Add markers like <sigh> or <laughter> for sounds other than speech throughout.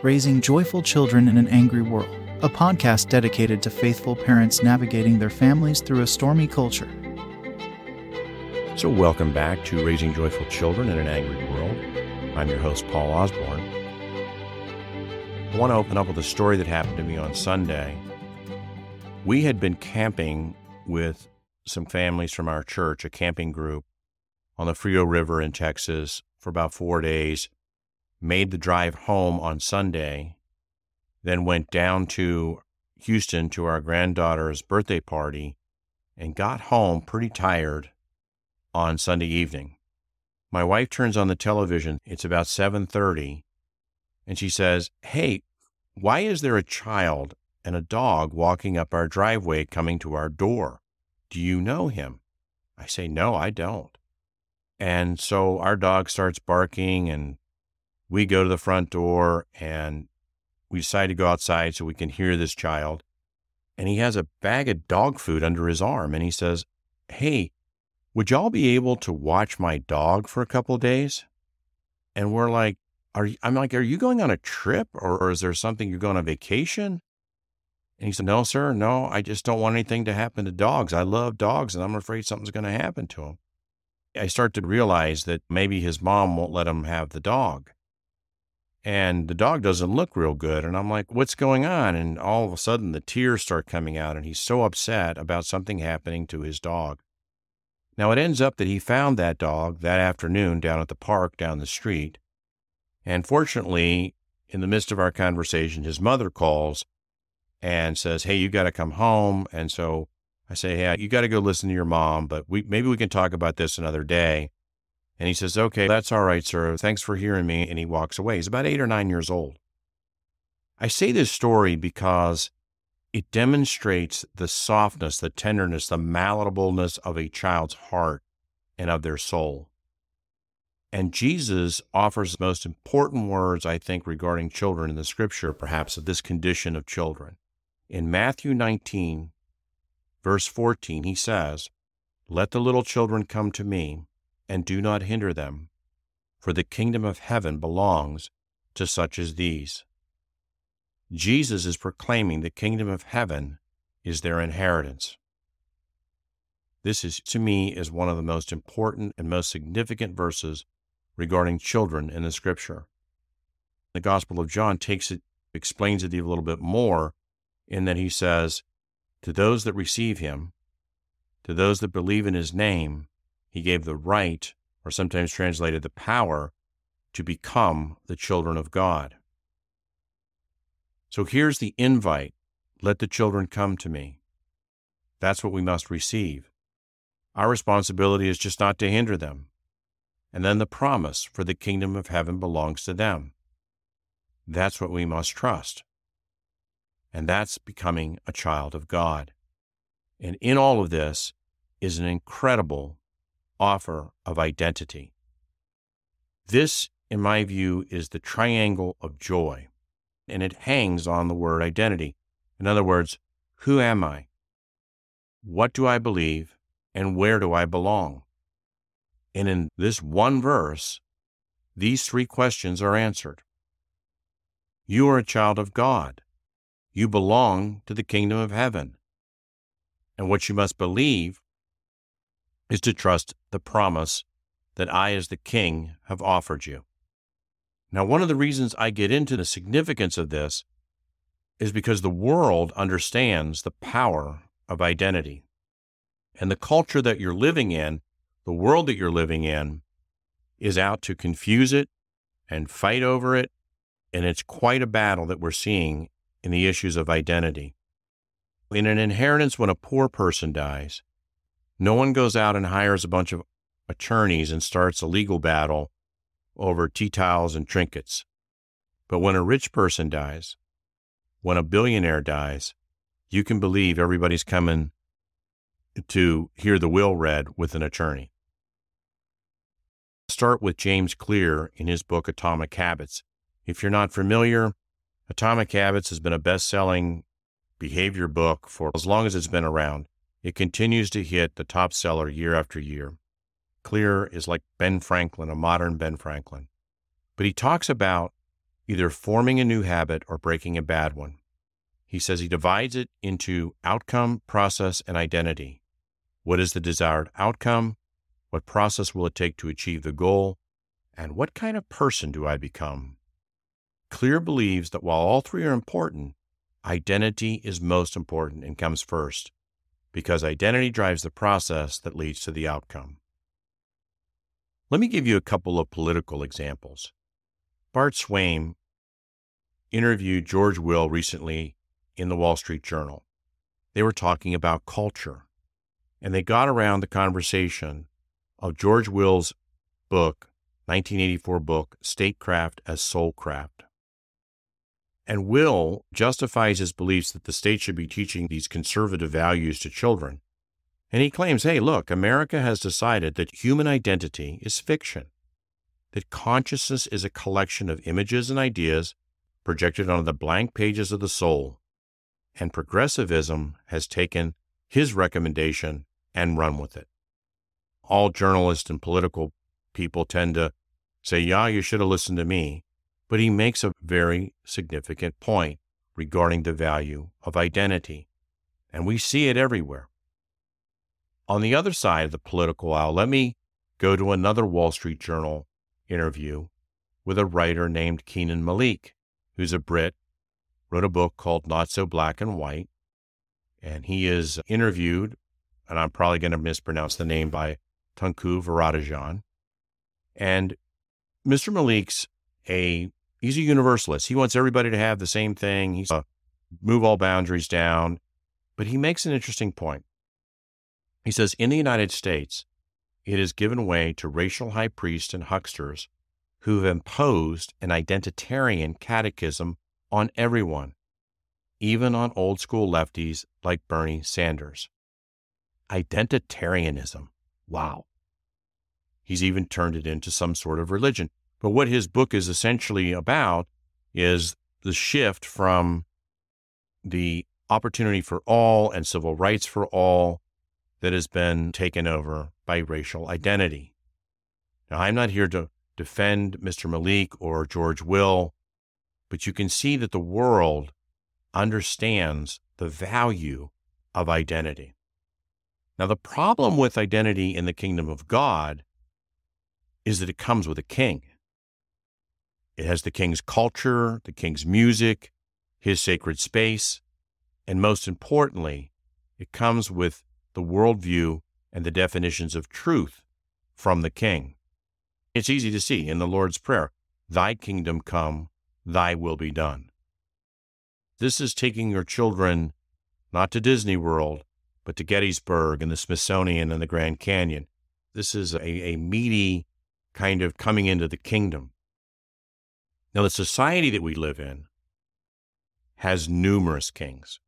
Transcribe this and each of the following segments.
Raising Joyful Children in an Angry World, a podcast dedicated to faithful parents navigating their families through a stormy culture. So, welcome back to Raising Joyful Children in an Angry World. I'm your host, Paul Osborne. I want to open up with a story that happened to me on Sunday. We had been camping with some families from our church, a camping group, on the Frio River in Texas for about four days, made the drive home on Sunday, then went down to Houston to our granddaughter's birthday party, and got home pretty tired on Sunday evening. My wife turns on the television. It's about 7:30, and she says, "Hey, why is there a child and a dog walking up our driveway coming to our door? Do you know him?" I say, "No, I don't." And so our dog starts barking, and we go to the front door and we decide to go outside so we can hear this child. And he has a bag of dog food under his arm. And he says, Hey, would y'all be able to watch my dog for a couple days? And we're like, are I'm like, are you going on a trip or, or is there something you're going on vacation? And he said, No, sir, no, I just don't want anything to happen to dogs. I love dogs and I'm afraid something's going to happen to them. I start to realize that maybe his mom won't let him have the dog. And the dog doesn't look real good. And I'm like, what's going on? And all of a sudden, the tears start coming out, and he's so upset about something happening to his dog. Now, it ends up that he found that dog that afternoon down at the park down the street. And fortunately, in the midst of our conversation, his mother calls and says, Hey, you got to come home. And so I say, Hey, you got to go listen to your mom, but we, maybe we can talk about this another day. And he says, Okay, that's all right, sir. Thanks for hearing me. And he walks away. He's about eight or nine years old. I say this story because it demonstrates the softness, the tenderness, the malleableness of a child's heart and of their soul. And Jesus offers the most important words, I think, regarding children in the scripture, perhaps, of this condition of children. In Matthew 19, Verse 14, he says, Let the little children come to me, and do not hinder them, for the kingdom of heaven belongs to such as these. Jesus is proclaiming the kingdom of heaven is their inheritance. This is, to me, is one of the most important and most significant verses regarding children in the scripture. The Gospel of John takes it, explains it a little bit more in that he says, to those that receive him, to those that believe in his name, he gave the right, or sometimes translated the power, to become the children of God. So here's the invite let the children come to me. That's what we must receive. Our responsibility is just not to hinder them. And then the promise for the kingdom of heaven belongs to them. That's what we must trust and that's becoming a child of God. And in all of this is an incredible offer of identity. This, in my view, is the triangle of joy, and it hangs on the word identity. In other words, who am I? What do I believe? And where do I belong? And in this one verse, these three questions are answered. You are a child of God. You belong to the kingdom of heaven. And what you must believe is to trust the promise that I, as the king, have offered you. Now, one of the reasons I get into the significance of this is because the world understands the power of identity. And the culture that you're living in, the world that you're living in, is out to confuse it and fight over it. And it's quite a battle that we're seeing in the issues of identity. In an inheritance, when a poor person dies, no one goes out and hires a bunch of attorneys and starts a legal battle over tea towels and trinkets. But when a rich person dies, when a billionaire dies, you can believe everybody's coming to hear the will read with an attorney. Start with James Clear in his book Atomic Habits. If you're not familiar, Atomic Habits has been a best selling behavior book for as long as it's been around. It continues to hit the top seller year after year. Clear is like Ben Franklin, a modern Ben Franklin. But he talks about either forming a new habit or breaking a bad one. He says he divides it into outcome, process, and identity. What is the desired outcome? What process will it take to achieve the goal? And what kind of person do I become? Clear believes that while all three are important, identity is most important and comes first, because identity drives the process that leads to the outcome. Let me give you a couple of political examples. Bart Swaim interviewed George Will recently in the Wall Street Journal. They were talking about culture, and they got around the conversation of George Will's book, 1984 book, Statecraft as Soulcraft. And Will justifies his beliefs that the state should be teaching these conservative values to children. And he claims hey, look, America has decided that human identity is fiction, that consciousness is a collection of images and ideas projected on the blank pages of the soul. And progressivism has taken his recommendation and run with it. All journalists and political people tend to say, yeah, you should have listened to me. But he makes a very significant point regarding the value of identity. And we see it everywhere. On the other side of the political aisle, let me go to another Wall Street Journal interview with a writer named Kenan Malik, who's a Brit, wrote a book called Not So Black and White. And he is interviewed, and I'm probably going to mispronounce the name by Tunku Varadajan. And Mr. Malik's a he's a universalist. He wants everybody to have the same thing. He's a move all boundaries down. But he makes an interesting point. He says in the United States, it has given way to racial high priests and hucksters who have imposed an identitarian catechism on everyone, even on old school lefties like Bernie Sanders. Identitarianism. Wow. He's even turned it into some sort of religion. But what his book is essentially about is the shift from the opportunity for all and civil rights for all that has been taken over by racial identity. Now, I'm not here to defend Mr. Malik or George Will, but you can see that the world understands the value of identity. Now, the problem with identity in the kingdom of God is that it comes with a king. It has the king's culture, the king's music, his sacred space, and most importantly, it comes with the worldview and the definitions of truth from the king. It's easy to see in the Lord's Prayer Thy kingdom come, thy will be done. This is taking your children not to Disney World, but to Gettysburg and the Smithsonian and the Grand Canyon. This is a, a meaty kind of coming into the kingdom. Now, the society that we live in has numerous kings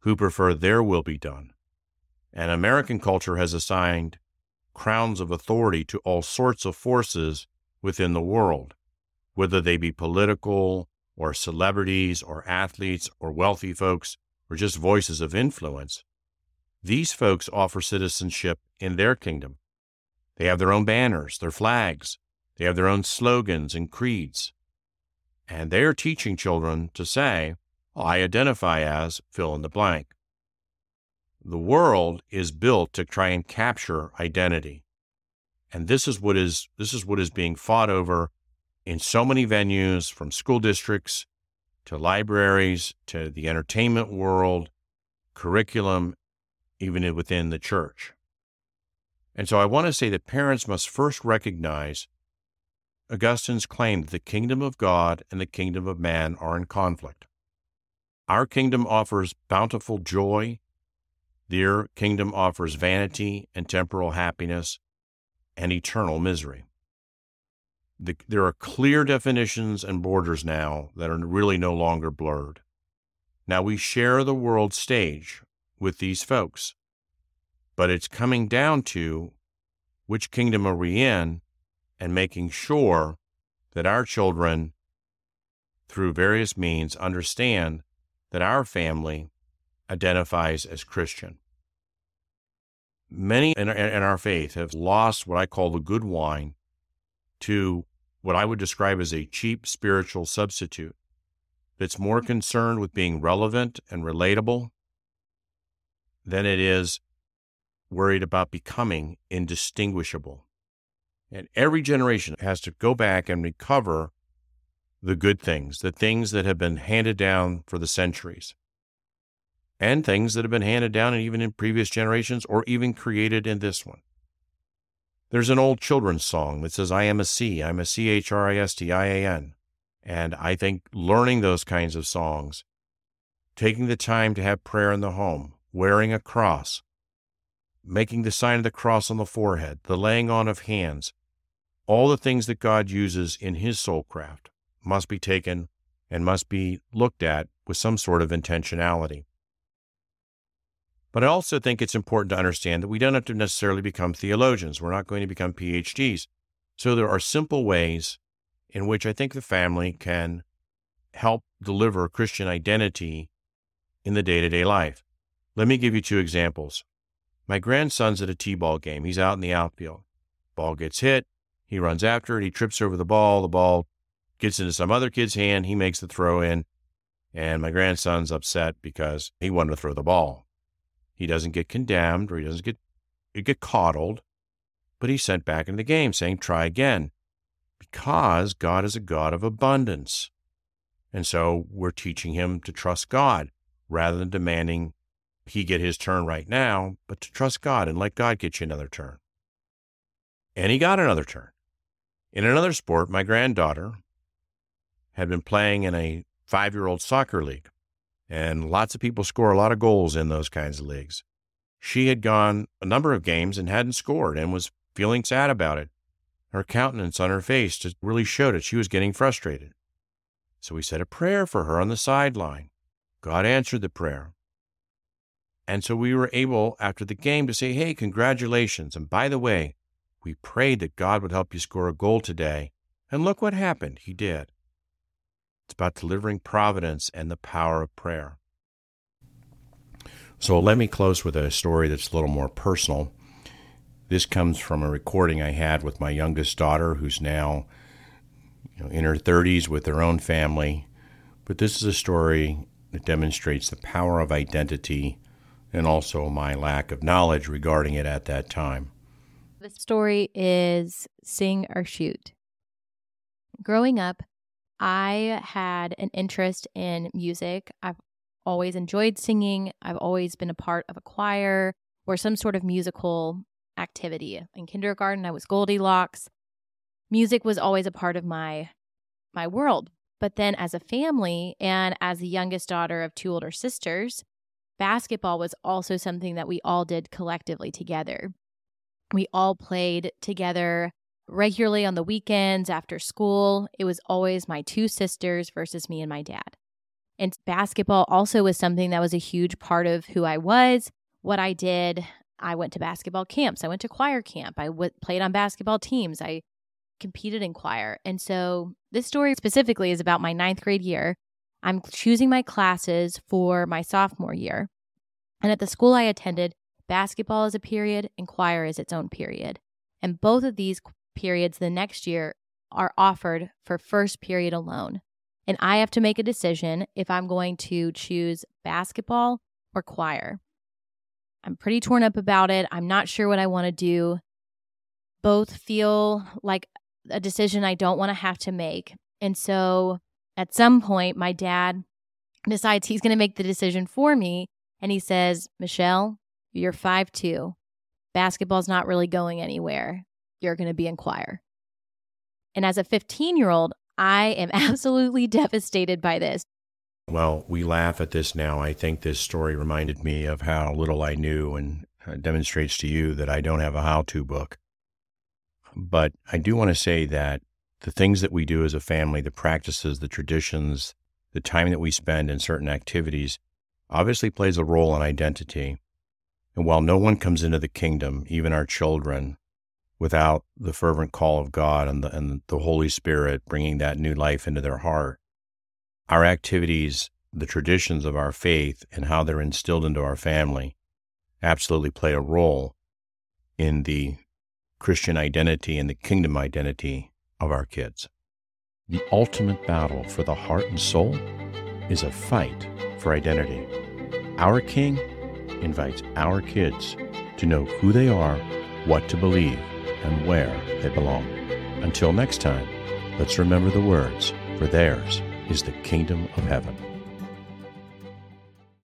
who prefer their will be done. And American culture has assigned crowns of authority to all sorts of forces within the world, whether they be political or celebrities or athletes or wealthy folks or just voices of influence. These folks offer citizenship in their kingdom. They have their own banners, their flags, they have their own slogans and creeds. And they're teaching children to say, I identify as fill in the blank. The world is built to try and capture identity. And this is what is this is what is being fought over in so many venues from school districts to libraries to the entertainment world, curriculum, even within the church. And so I want to say that parents must first recognize Augustine's claim that the kingdom of God and the kingdom of man are in conflict. Our kingdom offers bountiful joy, their kingdom offers vanity and temporal happiness and eternal misery. The, there are clear definitions and borders now that are really no longer blurred. Now we share the world stage with these folks, but it's coming down to which kingdom are we in and making sure that our children, through various means, understand that our family identifies as Christian. Many in our, faith have lost what I call the good wine to what I would describe as a cheap spiritual substitute that's more concerned with being relevant and relatable than it is worried about becoming indistinguishable. And every generation has to go back and recover the good things, the things that have been handed down for the centuries, and things that have been handed down and even in previous generations or even created in this one. There's an old children's song that says, I am a C, I'm a C H R I S T I A N. And I think learning those kinds of songs, taking the time to have prayer in the home, wearing a cross, making the sign of the cross on the forehead, the laying on of hands, all the things that God uses in his soul craft must be taken and must be looked at with some sort of intentionality. But I also think it's important to understand that we don't have to necessarily become theologians. We're not going to become PhDs. So there are simple ways in which I think the family can help deliver Christian identity in the day to day life. Let me give you two examples. My grandson's at a T ball game. He's out in the outfield. Ball gets hit. He runs after it. He trips over the ball. The ball gets into some other kid's hand. He makes the throw in. And my grandson's upset because he wanted to throw the ball. He doesn't get condemned or he doesn't get, get coddled, but he's sent back into the game saying, try again. Because God is a God of abundance. And so we're teaching him to trust God rather than demanding he get his turn right now, but to trust God and let God get you another turn. And he got another turn. In another sport, my granddaughter had been playing in a five year old soccer league. And lots of people score a lot of goals in those kinds of leagues. She had gone a number of games and hadn't scored and was feeling sad about it. Her countenance on her face just really showed it. She was getting frustrated. So we said a prayer for her on the sideline. God answered the prayer. And so we were able, after the game, to say, hey, congratulations. And by the way, we prayed that God would help you score a goal today. And look what happened. He did. It's about delivering providence and the power of prayer. So let me close with a story that's a little more personal. This comes from a recording I had with my youngest daughter, who's now you know, in her 30s with her own family. But this is a story that demonstrates the power of identity and also my lack of knowledge regarding it at that time. The story is Sing or Shoot. Growing up, I had an interest in music. I've always enjoyed singing. I've always been a part of a choir or some sort of musical activity. In kindergarten, I was Goldilocks. Music was always a part of my my world. But then as a family and as the youngest daughter of two older sisters, basketball was also something that we all did collectively together. We all played together regularly on the weekends after school. It was always my two sisters versus me and my dad. And basketball also was something that was a huge part of who I was, what I did. I went to basketball camps. I went to choir camp. I w- played on basketball teams. I competed in choir. And so this story specifically is about my ninth grade year. I'm choosing my classes for my sophomore year. And at the school I attended, basketball is a period and choir is its own period. And both of these periods the next year are offered for first period alone. And I have to make a decision if I'm going to choose basketball or choir. I'm pretty torn up about it. I'm not sure what I want to do. Both feel like a decision I don't want to have to make. And so at some point, my dad decides he's going to make the decision for me. And he says, Michelle, you're five two. Basketball's not really going anywhere you're going to be in choir. And as a 15 year old, I am <laughs> absolutely devastated by this. Well, we laugh at this now. I think this story reminded me of how little I knew and uh, demonstrates to you that I don't have a how to book. But I do want to say that the things that we do as a family, the practices, the traditions, the time that we spend in certain activities obviously plays a role in identity. And while no one comes into the kingdom, even our children, without the fervent call of God and the, and the Holy Spirit bringing that new life into their heart. Our activities, the traditions of our faith, and how they're instilled into our family absolutely play a role in the Christian identity and the kingdom identity of our kids. The ultimate battle for the heart and soul is a fight for identity. Our King invites our kids to know who they are, what to believe, and where they belong. Until next time, let's remember the words, for theirs is the kingdom of heaven.